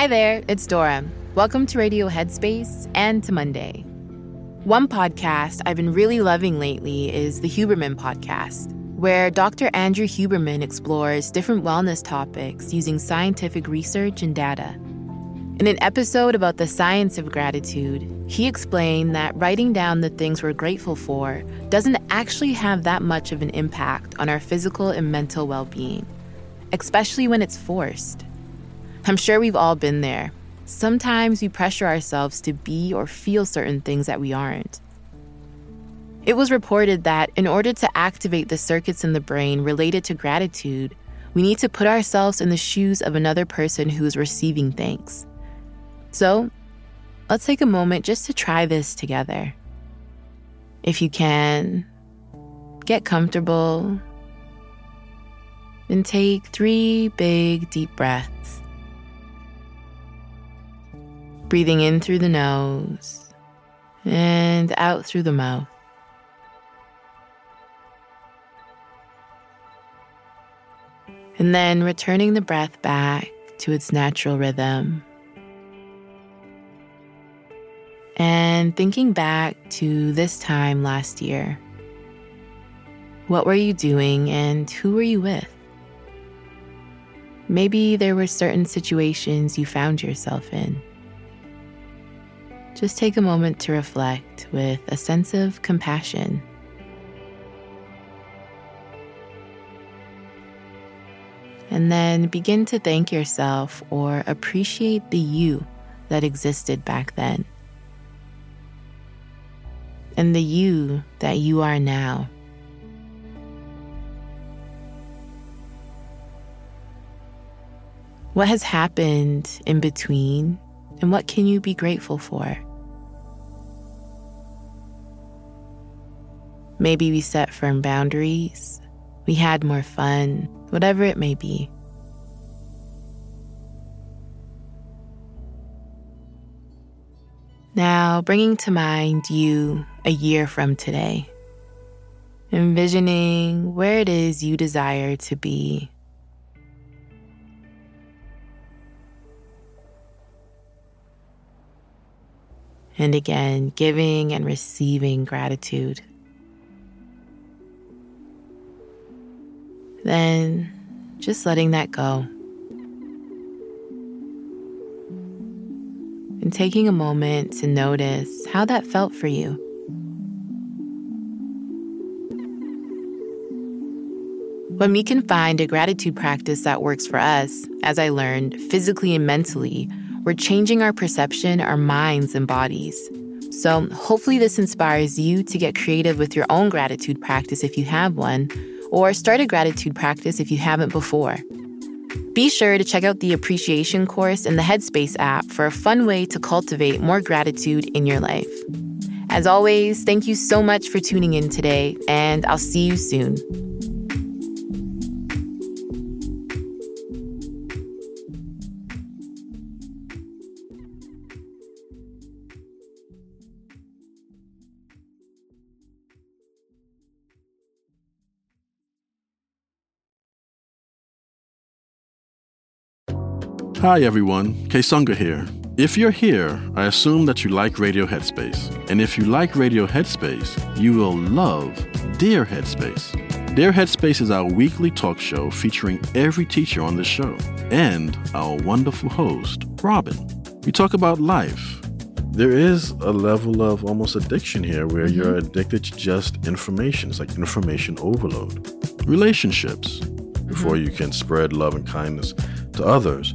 Hi there, it's Dora. Welcome to Radio Headspace and to Monday. One podcast I've been really loving lately is the Huberman Podcast, where Dr. Andrew Huberman explores different wellness topics using scientific research and data. In an episode about the science of gratitude, he explained that writing down the things we're grateful for doesn't actually have that much of an impact on our physical and mental well being, especially when it's forced. I'm sure we've all been there. Sometimes we pressure ourselves to be or feel certain things that we aren't. It was reported that in order to activate the circuits in the brain related to gratitude, we need to put ourselves in the shoes of another person who is receiving thanks. So, let's take a moment just to try this together. If you can, get comfortable and take three big deep breaths breathing in through the nose and out through the mouth. And then returning the breath back to its natural rhythm. and thinking back to this time last year. What were you doing and who were you with? Maybe there were certain situations you found yourself in. Just take a moment to reflect with a sense of compassion. And then begin to thank yourself or appreciate the you that existed back then. And the you that you are now. What has happened in between, and what can you be grateful for? Maybe we set firm boundaries, we had more fun, whatever it may be. Now, bringing to mind you a year from today, envisioning where it is you desire to be and again, giving and receiving gratitude. Then just letting that go. And taking a moment to notice how that felt for you. When we can find a gratitude practice that works for us, as I learned, physically and mentally, we're changing our perception, our minds, and bodies. So, hopefully, this inspires you to get creative with your own gratitude practice if you have one, or start a gratitude practice if you haven't before. Be sure to check out the appreciation course in the Headspace app for a fun way to cultivate more gratitude in your life. As always, thank you so much for tuning in today, and I'll see you soon. Hi everyone, Kessonga here. If you're here, I assume that you like Radio Headspace. And if you like Radio Headspace, you will love Dear Headspace. Dear Headspace is our weekly talk show featuring every teacher on the show and our wonderful host, Robin. We talk about life. There is a level of almost addiction here where mm-hmm. you're addicted to just information. It's like information overload. Relationships. Before mm-hmm. you can spread love and kindness to others,